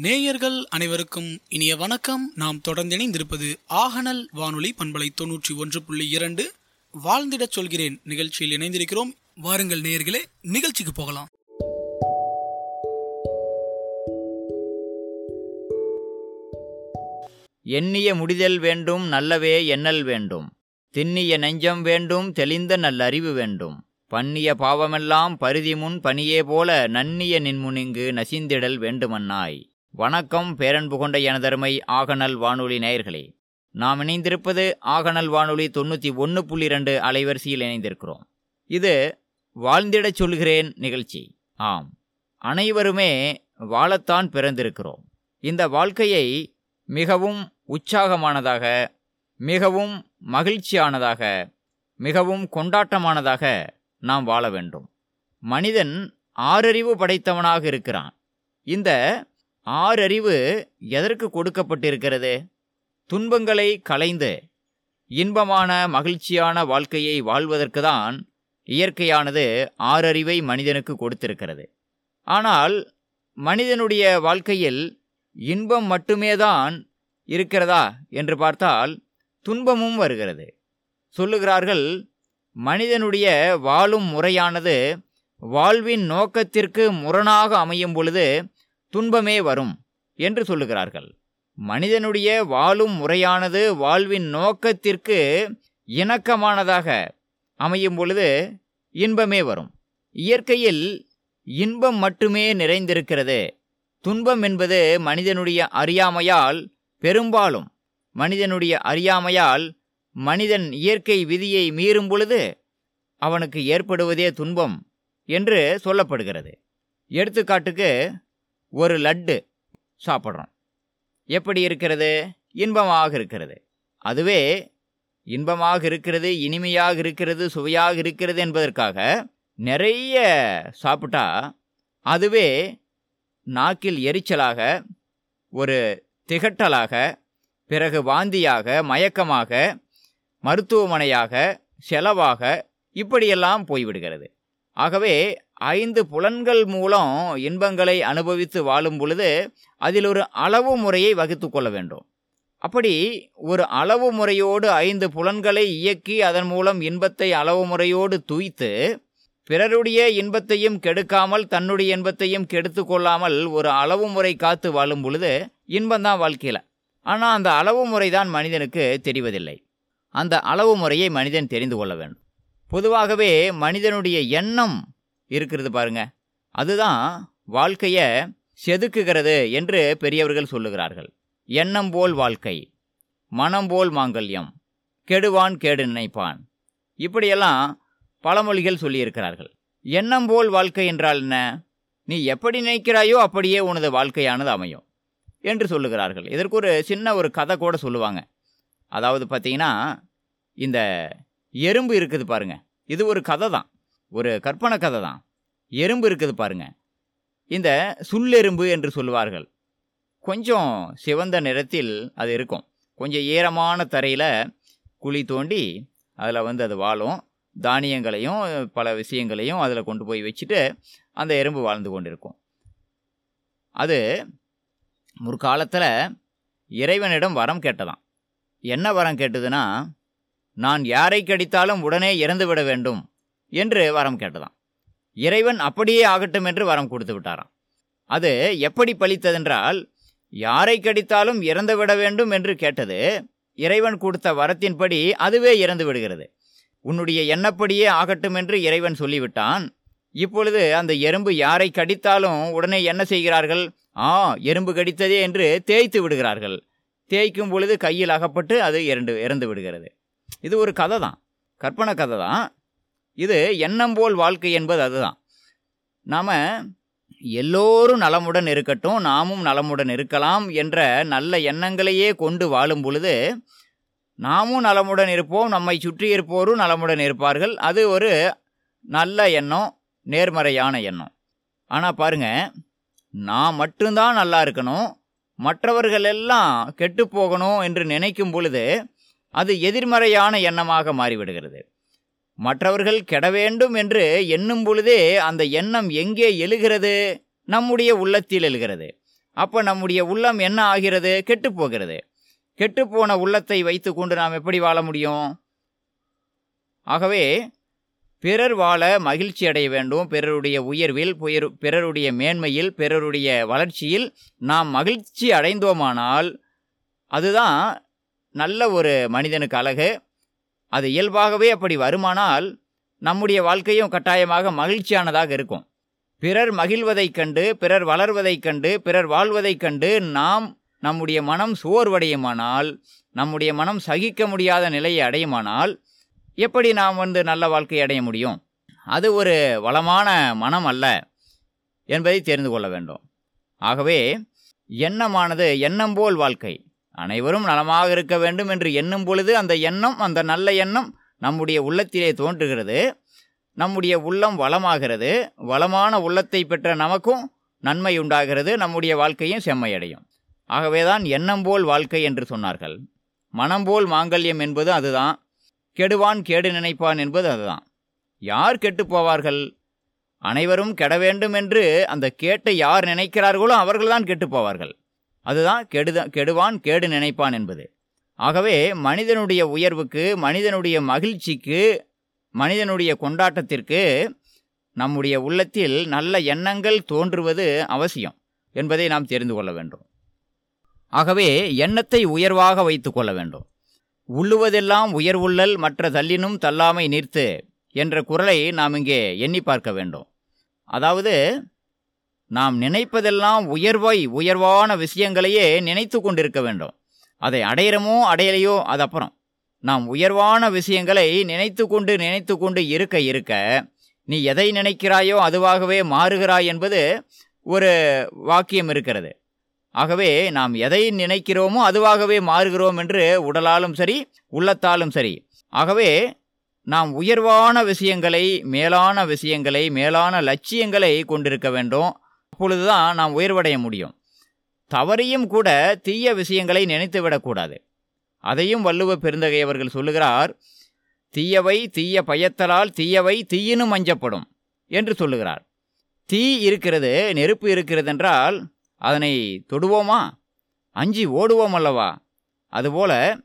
நேயர்கள் அனைவருக்கும் இனிய வணக்கம். நாம் தொடர்ந்து இணைந்திருப்பது ஆகனல் வானொலி பண்பலை தொன்னூற்றி ஒன்று புள்ளி இரண்டு. வாழ்ந்திடச் சொல்கிறேன். நிகழ்ச்சியில் இணைந்திருக்கிறோம். வாருங்கள் நேயர்களே நிகழ்ச்சிக்கு போகலாம். எண்ணிய முடிதல் வேண்டும் நல்லவே எண்ணல் வேண்டும். திண்ணிய நெஞ்சம் வேண்டும் தெளிந்த நல்லறிவு வேண்டும். பண்ணிய பாவமெல்லாம் பருதி முன் பணியே போல நன்னிய நின்முனிங்கு நசிந்திடல் வேண்டுமன்னாய். வணக்கம் பேரன்பு கொண்ட எனதருமை ஆகநல் வானொலி நேயர்களே. நாம் இணைந்திருப்பது ஆகநல் வானொலி தொண்ணூற்றி ஒன்று புள்ளி ரெண்டு அலைவரிசையில் இணைந்திருக்கிறோம். இது வாழ்ந்திடச் சொல்கிறேன் நிகழ்ச்சி. ஆம். அனைவருமே வாழத்தான் பிறந்திருக்கிறோம். இந்த வாழ்க்கையை மிகவும் உற்சாகமானதாக மிகவும் மகிழ்ச்சியானதாக மிகவும் கொண்டாட்டமானதாக நாம் வாழ வேண்டும். மனிதன் ஆறறிவு படைத்தவனாக இருக்கிறான். இந்த ஆறறிவு எதற்கு கொடுக்கப்பட்டிருக்கிறது? துன்பங்களை களைந்து இன்பமான மகிழ்ச்சியான வாழ்க்கையை வாழ்வதற்கு தான் இயற்கையானது ஆறறிவை மனிதனுக்கு கொடுத்திருக்கிறது. ஆனால் மனிதனுடைய வாழ்க்கையில் இன்பம் மட்டுமே தான் இருக்கிறதா என்று பார்த்தால் துன்பமும் வருகிறது. சொல்லுகிறார்கள் மனிதனுடைய வாழும் முறையானது வாழ்வின் நோக்கத்திற்கு முரணாக அமையும் பொழுது துன்பமே வரும் என்று சொல்லுகிறார்கள். மனிதனுடைய வாழும் முறையானது வாழ்வின் நோக்கத்திற்கு இணக்கமானதாக அமையும் பொழுது இன்பமே வரும். இயற்கையில் இன்பம் மட்டுமே நிறைந்திருக்கிறது. துன்பம் என்பது மனிதனுடைய அறியாமையால் பெரும்பாலும் மனிதனுடைய அறியாமையால் மனிதன் இயற்கை விதியை மீறும் பொழுது அவனுக்கு ஏற்படுவதே துன்பம் என்று சொல்லப்படுகிறது. எடுத்துக்காட்டுக்கு ஒரு லட்டு சாப்பிட்றோம். எப்படி இருக்கிறது? இன்பமாக இருக்கிறது. அதுவே இன்பமாக இருக்கிறது இனிமையாக இருக்கிறது சுவையாக இருக்கிறது என்பதற்காக நிறைய சாப்பிட்டா அதுவே நாக்கில் எரிச்சலாக ஒரு திகட்டலாக பிறகு வாந்தியாக மயக்கமாக மருத்துவமனையாக செலவாக இப்படியெல்லாம் போய்விடுகிறது. ஆகவே ஐந்து புலன்கள் மூலம் இன்பங்களை அனுபவித்து வாழும் பொழுது அதில் ஒரு அளவு முறையை வகுத்து கொள்ள வேண்டும். அப்படி ஒரு அளவு முறையோடு ஐந்து புலன்களை இயக்கி அதன் மூலம் இன்பத்தை அளவு முறையோடு துய்த்து பிறருடைய இன்பத்தையும் கெடுக்காமல் தன்னுடைய இன்பத்தையும் கெடுத்து கொள்ளாமல் ஒரு அளவு முறை காத்து வாழும் பொழுது இன்பம்தான் வாழ்க்கையில். ஆனால் அந்த அளவு முறை தான் மனிதனுக்கு தெரிவதில்லை. அந்த அளவு முறையை மனிதன் தெரிந்து கொள்ள வேண்டும். பொதுவாகவே மனிதனுடைய எண்ணம் இருக்கிறது பாருங்க. அதுதான் வாழ்க்கையை செதுக்குகிறது என்று பெரியவர்கள் சொல்லுகிறார்கள். எண்ணம் போல் வாழ்க்கை மனம் போல் மாங்கல்யம் கெடுவான் கேடு நினைப்பான். இப்படியெல்லாம் பழமொழிகள் சொல்லியிருக்கிறார்கள். எண்ணம் போல் வாழ்க்கை என்றால் என்ன? நீ எப்படி நினைக்கிறாயோ அப்படியே உனது வாழ்க்கையானது அமையும் என்று சொல்லுகிறார்கள். இதற்கு ஒரு சின்ன ஒரு கதை கூட சொல்லுவாங்க. அதாவது பார்த்தீங்கன்னா இந்த எறும்பு இருக்குது பாருங்க. இது ஒரு கதை தான் ஒரு கற்பனை கதை தான் எறும்பு இருக்குது பாருங்க. இந்த சுள்ளெரும்பு என்று சொல்லுவார்கள். கொஞ்சம் சிவந்த நிறத்தில் அது இருக்கும். கொஞ்சம் ஈரமான தரையில் குழி தோண்டி அதில் வந்து அது வாழும். தானியங்களையும் பல விஷயங்களையும் அதில் கொண்டு போய் வச்சுட்டு அந்த எறும்பு வாழ்ந்து கொண்டிருக்கும். அது முற்காலத்தில் இறைவனிடம் வரம் கேட்டதான் என்ன வரம் கேட்டதுன்னா நான் யாரை கடித்தாலும் உடனே இறந்து விட வேண்டும். என்று வரம் கேட்டதாம். இறைவன் அப்படியே ஆகட்டும் என்று வரம் கொடுத்து விட்டாராம். அது எப்படி பலித்ததென்றால் யாரை கடித்தாலும் இறந்து விட வேண்டும் என்று கேட்டது இறைவன் கொடுத்த வரத்தின்படி அதுவே இறந்து விடுகிறது. உன்னுடைய எண்ணப்படியே ஆகட்டும் என்று இறைவன் சொல்லிவிட்டான். இப்பொழுது அந்த எறும்பு யாரை கடித்தாலும் உடனே என்ன செய்கிறார்கள்? ஆ எறும்பு கடித்ததே என்று தேய்த்து விடுகிறார்கள். தேய்க்கும் பொழுது கையில் அகப்பட்டு அது இறந்து இறந்து விடுகிறது. இது ஒரு கதை தான் கற்பனை கதை தான் இது எண்ணம் போல் வாழ்க்கை என்பது அதுதான். நாம் எல்லோரும் நலமுடன் இருக்கட்டும் நாமும் நலமுடன் இருக்கலாம் என்ற நல்ல எண்ணங்களையே கொண்டு வாழும் பொழுது நாமும் நலமுடன் இருப்போம் நம்மை சுற்றி இருப்போரும் நலமுடன் இருப்பார்கள். அது ஒரு நல்ல எண்ணம் நேர்மறையான எண்ணம். ஆனால் பாருங்க நான் மட்டும்தான் நல்லா இருக்கணும் மற்றவர்கள் எல்லாம் கெட்டு போகணும் என்று நினைக்கும் பொழுது அது எதிர்மறையான எண்ணமாக மாறிவிடுகிறது. மற்றவர்கள் கெட வேண்டும் என்று எண்ணும் பொழுதே அந்த எண்ணம் எங்கே எழுகிறது? நம்முடைய உள்ளத்தில் எழுகிறது. அப்போ நம்முடைய உள்ளம் என்ன ஆகிறது? கெட்டு போகிறது. கெட்டுப்போன உள்ளத்தை வைத்துக்கொண்டு நாம் எப்படி வாழ முடியும்? ஆகவே பிறர் வாழ மகிழ்ச்சி அடைய வேண்டும். பிறருடைய உயர்வில் புயர் பிறருடைய மேன்மையில் பிறருடைய வளர்ச்சியில் நாம் மகிழ்ச்சி அடைந்தோமானால் அதுதான் நல்ல ஒரு மனிதனுக்கு அழகு. அது இயல்பாகவே அப்படி வருமானால் நம்முடைய வாழ்க்கையும் கட்டாயமாக மகிழ்ச்சியானதாக இருக்கும். பிறர் மகிழ்வதைக் கண்டு பிறர் வளர்வதைக் கண்டு பிறர் வாழ்வதைக் கண்டு நாம் நம்முடைய மனம் சோர்வடையுமானால் நம்முடைய மனம் சகிக்க முடியாத நிலையை அடையுமானால் எப்படி நாம் வந்து நல்ல வாழ்க்கை அடைய முடியும்? அது ஒரு வளமான மனம் அல்ல என்பதை தெரிந்து கொள்ள வேண்டும். ஆகவே எண்ணமானது எண்ணம் போல் வாழ்க்கை. அனைவரும் நலமாக இருக்க வேண்டும் என்று எண்ணும் பொழுது அந்த எண்ணம் அந்த நல்ல எண்ணம் நம்முடைய உள்ளத்திலே தோன்றுகிறது. நம்முடைய உள்ளம் வளமாகிறது. வளமான உள்ளத்தை பெற்ற நமக்கும் நன்மை உண்டாகிறது. நம்முடைய வாழ்க்கையும் செம்மையடையும். ஆகவேதான் எண்ணம் போல் வாழ்க்கை என்று சொன்னார்கள். மனம் போல் மாங்கல்யம் என்பது அதுதான். கெடுவான் கேடு நினைப்பான் என்பது அதுதான். யார் கெட்டு போவார்கள்? அனைவரும் கெட வேண்டும் என்று அந்த கேட்டை யார் நினைக்கிறார்களோ அவர்கள்தான் கெட்டு போவார்கள். அதுதான் கெடுத கெடுவான் கேடு நினைப்பான் என்பது. ஆகவே மனிதனுடைய உயர்வுக்கு மனிதனுடைய மகிழ்ச்சிக்கு மனிதனுடைய கொண்டாட்டத்திற்கு நம்முடைய உள்ளத்தில் நல்ல எண்ணங்கள் தோன்றுவது அவசியம் என்பதை நாம் தெரிந்து கொள்ள வேண்டும். ஆகவே எண்ணத்தை உயர்வாக வைத்து கொள்ள வேண்டும். உள்ளுவதெல்லாம் உயர்வுள்ளல் மற்ற தள்ளினும் தள்ளாமை நிறுத்து என்ற குரலை நாம் இங்கே எண்ணி பார்க்க வேண்டும். அதாவது நாம் நினைப்பதெல்லாம் உயர்வாய் உயர்வான விஷயங்களையே நினைத்து கொண்டிருக்க வேண்டும். அதை அடையிறமோ அடையலையோ அது அப்புறம். நாம் உயர்வான விஷயங்களை நினைத்து கொண்டு நினைத்து கொண்டு இருக்க இருக்க நீ எதை நினைக்கிறாயோ அதுவாகவே மாறுகிறாய் என்பது ஒரு வாக்கியம் இருக்கிறது. ஆகவே நாம் எதை நினைக்கிறோமோ அதுவாகவே மாறுகிறோம் என்று உடலாலும் சரி உள்ளத்தாலும் சரி. ஆகவே நாம் உயர்வான விஷயங்களை மேலான விஷயங்களை மேலான லட்சியங்களை கொண்டிருக்க வேண்டும். அப்பொழுதுதான் நாம் உயர்வடைய முடியும். தவறையும் கூட தீய விஷயங்களை நினைத்து விடக்கூடாது. அதையும் வள்ளுவ பெருந்தகை அவர்கள் சொல்லுகிறார் தீயவை தீய பயத்தலால் தீயவை தீயினும் அஞ்சப்படும் என்று சொல்லுகிறார். தீ இருக்கிறது நெருப்பு இருக்கிறது என்றால் அதனை தொடுவோமா? அஞ்சி ஓடுவோம் அல்லவா? அதுபோல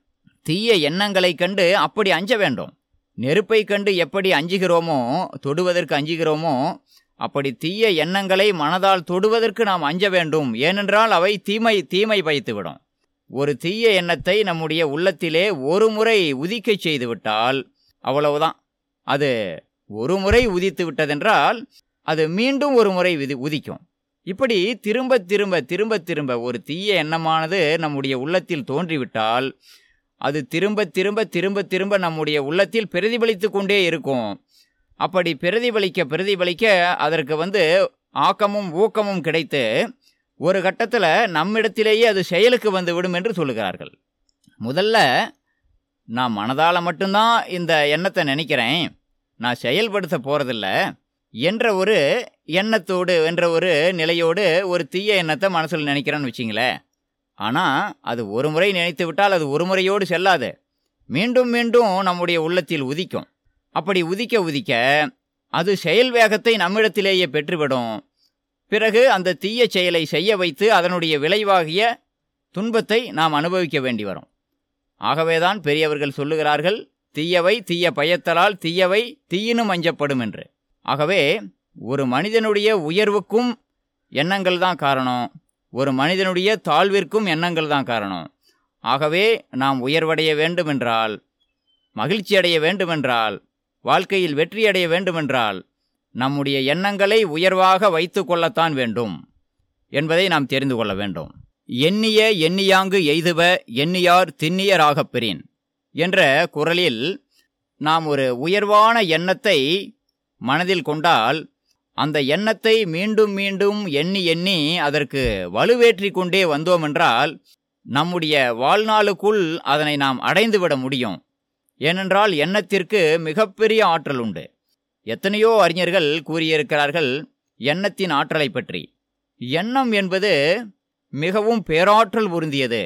தீய எண்ணங்களைக் கண்டு அப்படி அஞ்ச வேண்டும். நெருப்பை கண்டு எப்படி அஞ்சுகிறோமோ தொடுவதற்கு அஞ்சுகிறோமோ அப்படி தீய எண்ணங்களை மனதால் தொடுவதற்கு நாம் அஞ்ச வேண்டும். ஏனென்றால் அவை தீமை தீமை பயத்துவிடும் ஒரு தீய எண்ணத்தை நம்முடைய உள்ளத்திலே ஒரு முறை உதிக்கச் செய்துவிட்டால் அவ்வளவுதான். அது ஒரு முறை உதித்து விட்டதென்றால் அது மீண்டும் ஒரு முறை விதி உதிக்கும். இப்படி திரும்ப திரும்ப திரும்ப திரும்ப ஒரு தீய எண்ணமானது நம்முடைய உள்ளத்தில் தோன்றிவிட்டால் அது திரும்ப திரும்ப திரும்ப திரும்ப நம்முடைய உள்ளத்தில் பிரதிபலித்து கொண்டே இருக்கும். அப்படி பிரதிபலிக்க பிரதிபலிக்க அதற்கு வந்து ஆக்கமும் ஊக்கமும் கிடைத்து ஒரு கட்டத்தில் நம்மிடத்திலேயே அது செயலுக்கு வந்து விடும் என்று சொல்லுகிறார்கள். முதல்ல நான் மனதால் மட்டும்தான் இந்த எண்ணத்தை நினைக்கிறேன். நான் செயல்படுத்த போகிறதில்ல என்ற ஒரு எண்ணத்தோடு என்ற ஒரு நிலையோடு ஒரு தீய எண்ணத்தை மனசில் நினைக்கிறேன்னு வச்சிங்களேன். ஆனால் அது ஒரு முறை நினைத்து விட்டால் அது ஒரு முறையோடு செல்லாது. மீண்டும் மீண்டும் நம்முடைய உள்ளத்தில் உதிக்கும். அப்படி உதிக்க உதிக்க அது செயல் வேகத்தை நம்மிடத்திலேயே பெற்றுவிடும். பிறகு அந்த தீய செயலை செய்ய வைத்து அதனுடைய விளைவாகிய துன்பத்தை நாம் அனுபவிக்க வேண்டி வரும். ஆகவேதான் பெரியவர்கள் சொல்லுகிறார்கள் தீயவை தீய பயத்தலால் தீயவை தீயினும் அஞ்சப்படும் என்று. ஆகவே ஒரு மனிதனுடைய உயர்வுக்கும் எண்ணங்கள் தான் காரணம். ஒரு மனிதனுடைய தாழ்விற்கும் எண்ணங்கள் தான் காரணம். ஆகவே நாம் உயர்வடைய வேண்டுமென்றால் மகிழ்ச்சி அடைய வேண்டுமென்றால் வாழ்க்கையில் வெற்றியடைய வேண்டுமென்றால் நம்முடைய எண்ணங்களை உயர்வாக வைத்து கொள்ளத்தான் வேண்டும் என்பதை நாம் தெரிந்து கொள்ள வேண்டும். எண்ணிய எண்ணியாங்கு எய்துவ எண்ணியார் திண்ணியராகப் பெறின் என்ற குரலில் நாம் ஒரு உயர்வான எண்ணத்தை மனதில் கொண்டால் அந்த எண்ணத்தை மீண்டும் மீண்டும் எண்ணி எண்ணி அதற்கு வலுவேற்றி கொண்டே வந்தோமென்றால் நம்முடைய வாழ்நாளுக்குள் அதனை நாம் அடைந்துவிட முடியும். ஏனென்றால் எண்ணத்திற்கு மிகப்பெரிய ஆற்றல் உண்டு. எத்தனையோ அறிஞர்கள் கூறியிருக்கிறார்கள் எண்ணத்தின் ஆற்றலை பற்றி. எண்ணம் என்பது மிகவும் பேராற்றல் உருந்தியது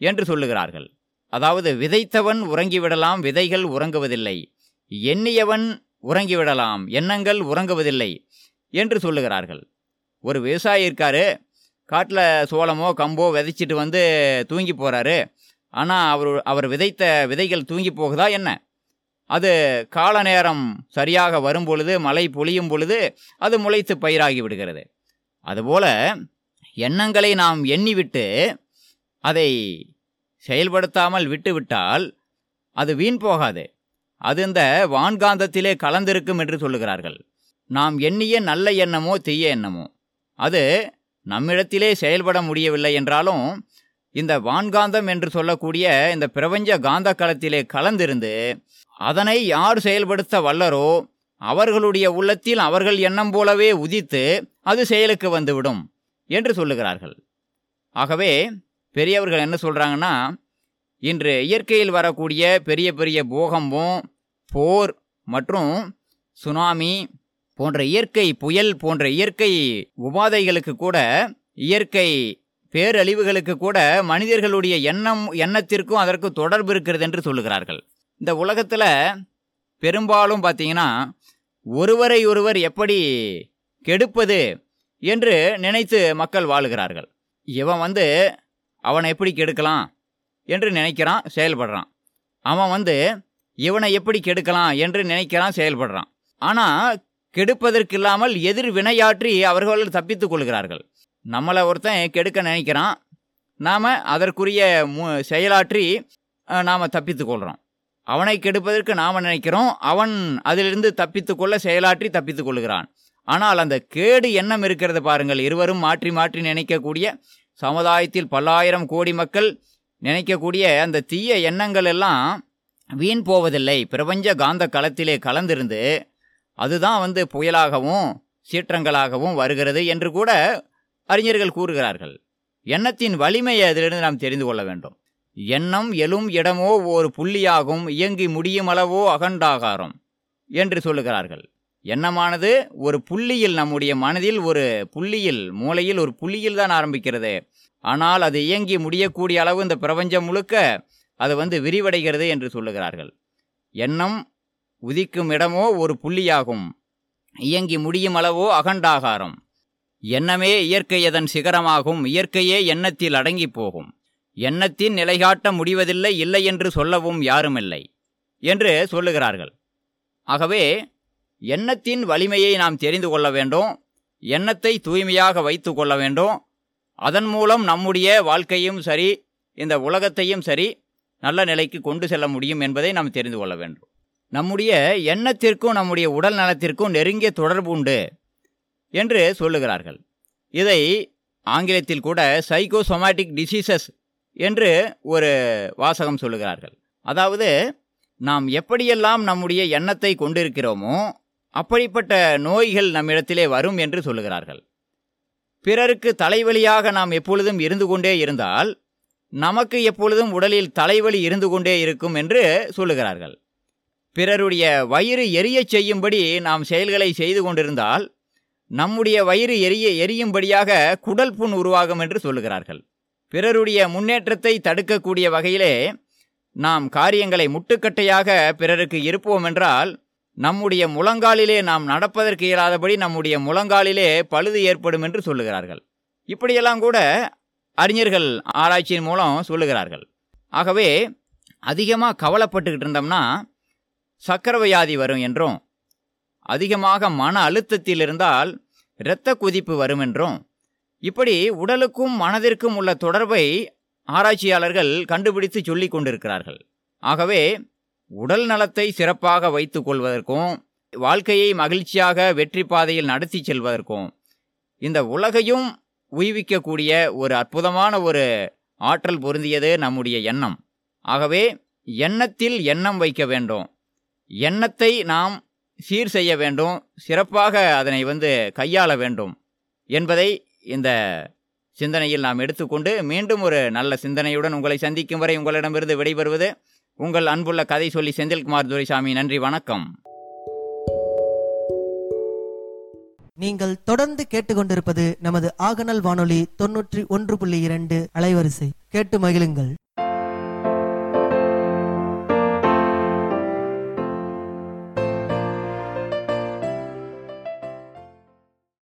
என்று சொல்லுகிறார்கள். அதாவது விதைத்தவன் உறங்கிவிடலாம் விதைகள் உறங்குவதில்லை. எண்ணியவன் உறங்கிவிடலாம் எண்ணங்கள் உறங்குவதில்லை என்று சொல்லுகிறார்கள். ஒரு விவசாயி இருக்காரு காட்டில் சோளமோ கம்போ விதைச்சிட்டு வந்து தூங்கி போகிறாரு ஆனால் அவர் அவர் விதைத்த விதைகள் தூங்கி போகுதா என்ன? அது கால நேரம் சரியாக வரும் பொழுது மழை பொழியும் பொழுது அது முளைத்து பயிராகி விடுகிறது. அதுபோல எண்ணங்களை நாம் எண்ணிவிட்டு அதை செயல்படுத்தாமல் விட்டுவிட்டால் அது வீண் போகாது. அது இந்த வான்காந்தத்திலே கலந்திருக்கும் என்று சொல்லுகிறார்கள். நாம் எண்ணிய நல்ல எண்ணமோ தீய எண்ணமோ அது நம்மிடத்திலே செயல்பட முடியவில்லை என்றாலும் இந்த வான்காந்தம் என்று சொல்லக்கூடிய இந்த பிரபஞ்ச காந்த களத்திலே கலந்திருந்து அதனை யார் செயல்படுத்த வல்லரோ அவர்களுடைய உள்ளத்தில் அவர்கள் எண்ணம் போலவே உதித்து அது செயலுக்கு வந்துவிடும் என்று சொல்லுகிறார்கள். ஆகவே பெரியவர்கள் என்ன சொல்கிறாங்கன்னா இன்று இயற்கையில் வரக்கூடிய பெரிய பெரிய பூகம்பம் போர் மற்றும் சுனாமி போன்ற இயற்கை புயல் போன்ற இயற்கை உபாதைகளுக்கு கூட இயற்கை பேரழிவுகளுக்கு கூட மனிதர்களுடைய எண்ணம் எண்ணத்திற்கும் அதற்கு தொடர்பு இருக்கிறது என்று சொல்லுகிறார்கள். இந்த உலகத்தில் பெரும்பாலும் பார்த்தீங்கன்னா ஒருவரை ஒருவர் எப்படி கெடுப்பது என்று நினைத்து மக்கள் வாழுகிறார்கள். இவன் வந்து அவனை எப்படி கெடுக்கலாம் என்று நினைக்கிறான் செயல்படுறான். அவன் வந்து இவனை எப்படி கெடுக்கலாம் என்று நினைக்கிறான் செயல்படுறான். ஆனால் கெடுப்பதற்கு இல்லாமல் எதிர் வினையாற்றி அவர்கள் தப்பித்துக் கொள்கிறார்கள். நம்மளை ஒருத்தன் கெடுக்க நினைக்கிறான். நாம் அதற்குரிய மு செயலாற்றி நாம் தப்பித்து கொள்கிறோம் அவனை கெடுப்பதற்கு நாம் நினைக்கிறோம். அவன் அதிலிருந்து தப்பித்து கொள்ள செயலாற்றி தப்பித்து கொள்கிறான். ஆனால் அந்த கேடு எண்ணம் இருக்கிறது பாருங்கள். இருவரும் மாற்றி மாற்றி நினைக்கக்கூடிய சமுதாயத்தில் பல்லாயிரம் கோடி மக்கள் நினைக்கக்கூடிய அந்த தீய எண்ணங்கள் எல்லாம் வீண் போவதில்லை. பிரபஞ்ச காந்த களத்திலே கலந்திருந்து அதுதான் வந்து புயலாகவும் சீற்றங்களாகவும் வருகிறது என்று கூட அறிஞர்கள் கூறுகிறார்கள் எண்ணத்தின் வலிமையை அதிலிருந்து நாம் தெரிந்து கொள்ள வேண்டும். எண்ணம் எழும் இடமோ ஒரு புள்ளியாகும் இயங்கி முடியும் அளவோ அகண்டாகாரம் என்று சொல்லுகிறார்கள். எண்ணமானது ஒரு புள்ளியில் நம்முடைய மனதில் ஒரு புள்ளியில் மூளையில் ஒரு புள்ளியில் தான் ஆரம்பிக்கிறது. ஆனால் அது இயங்கி முடியக்கூடிய அளவு இந்த பிரபஞ்சம் முழுக்க அது வந்து விரிவடைகிறது என்று சொல்லுகிறார்கள். எண்ணம் உதிக்கும் இடமோ ஒரு புள்ளியாகும் இயங்கி முடியும் அளவோ அகண்டாகாரம். எண்ணமே இயற்கை அதன் சிகரமாகும் இயற்கையே எண்ணத்தில் அடங்கி போகும். எண்ணத்தின் நிலைகாட்ட முடிவதில்லை இல்லை என்று சொல்லவும் யாருமில்லை என்று சொல்லுகிறார்கள். ஆகவே எண்ணத்தின் வலிமையை நாம் தெரிந்து கொள்ள வேண்டும் எண்ணத்தை தூய்மையாக வைத்து கொள்ள வேண்டும். அதன் மூலம் நம்முடைய வாழ்க்கையும் சரி இந்த உலகத்தையும் சரி நல்ல நிலைக்கு கொண்டு செல்ல முடியும் என்பதை நாம் தெரிந்து கொள்ள வேண்டும். நம்முடைய எண்ணத்திற்கும் நம்முடைய உடல் நலத்திற்கும் நெருங்கிய தொடர்பு உண்டு. என்று சொல்லுகிறார்கள். இதை ஆங்கிலத்தில் கூட சைக்கோசொமாட்டிக் டிசீசஸ் என்று ஒரு வாசகம் சொல்லுகிறார்கள். அதாவது நாம் எப்படியெல்லாம் நம்முடைய எண்ணத்தை கொண்டிருக்கிறோமோ அப்படிப்பட்ட நோய்கள் நம்மிடத்திலே வரும் என்று சொல்லுகிறார்கள். பிறருக்கு தலைவலியாக நாம் எப்பொழுதும் இருந்து கொண்டே இருந்தால் நமக்கு எப்பொழுதும் உடலில் தலைவலி இருந்து கொண்டே இருக்கும் என்று சொல்லுகிறார்கள். பிறருடைய வயிறு எரியச் செய்யும்படி நாம் செயல்களை செய்து கொண்டிருந்தால் நம்முடைய வயிறு எரிய எரியும்படியாக குடல் புண் உருவாகும் என்று சொல்லுகிறார்கள். பிறருடைய முன்னேற்றத்தை தடுக்கக்கூடிய வகையிலே நாம் காரியங்களை முட்டுக்கட்டையாக பிறருக்கு இருப்போம் என்றால் நம்முடைய முழங்காலிலே நாம் நடப்பதற்கு இயலாதபடி நம்முடைய முழங்காலிலே பழுது ஏற்படும் என்று சொல்லுகிறார்கள். இப்படியெல்லாம் கூட அறிஞர்கள் ஆராய்ச்சியின் மூலம் சொல்லுகிறார்கள். ஆகவே அதிகமாக கவலைப்பட்டுக்கிட்டு இருந்தோம்னா சக்கர வியாதி வரும் என்றும் அதிகமாக மன அழுத்தத்தில் இருந்தால் இரத்த குதிப்பு வரும் என்றும் இப்படி உடலுக்கும் மனதிற்கும் உள்ள தொடர்பை ஆராய்ச்சியாளர்கள் கண்டுபிடித்து சொல்லிக் கொண்டிருக்கிறார்கள். ஆகவே உடல் நலத்தை சிறப்பாக வைத்து கொள்வதற்கும் வாழ்க்கையை மகிழ்ச்சியாக வெற்றி பாதையில் நடத்தி செல்வதற்கும் இந்த உலகையும் உய்விக்கக்கூடிய ஒரு அற்புதமான ஒரு ஆற்றல் பொருந்தியது நம்முடைய எண்ணம். ஆகவே எண்ணத்தில் எண்ணம் வைக்க வேண்டும். எண்ணத்தை நாம் சீர் செய்ய வேண்டும் சிறப்பாக அதனை வந்து கையாள வேண்டும் என்பதை இந்த சிந்தனையில் நாம் எடுத்துக்கொண்டு மீண்டும் ஒரு நல்ல சிந்தனையுடன் உங்களை சந்திக்கும் வரை உங்களிடமிருந்து விடைபெறுவது உங்கள் அன்புள்ள கதை சொல்லி செந்தில்குமார் துரைசாமி. நன்றி வணக்கம். நீங்கள் தொடர்ந்து கேட்டுக்கொண்டிருப்பது நமது ஆகநல் வானொலி தொன்னூற்றி ஒன்று புள்ளி இரண்டு அலைவரிசை. கேட்டு மகிழுங்கள்.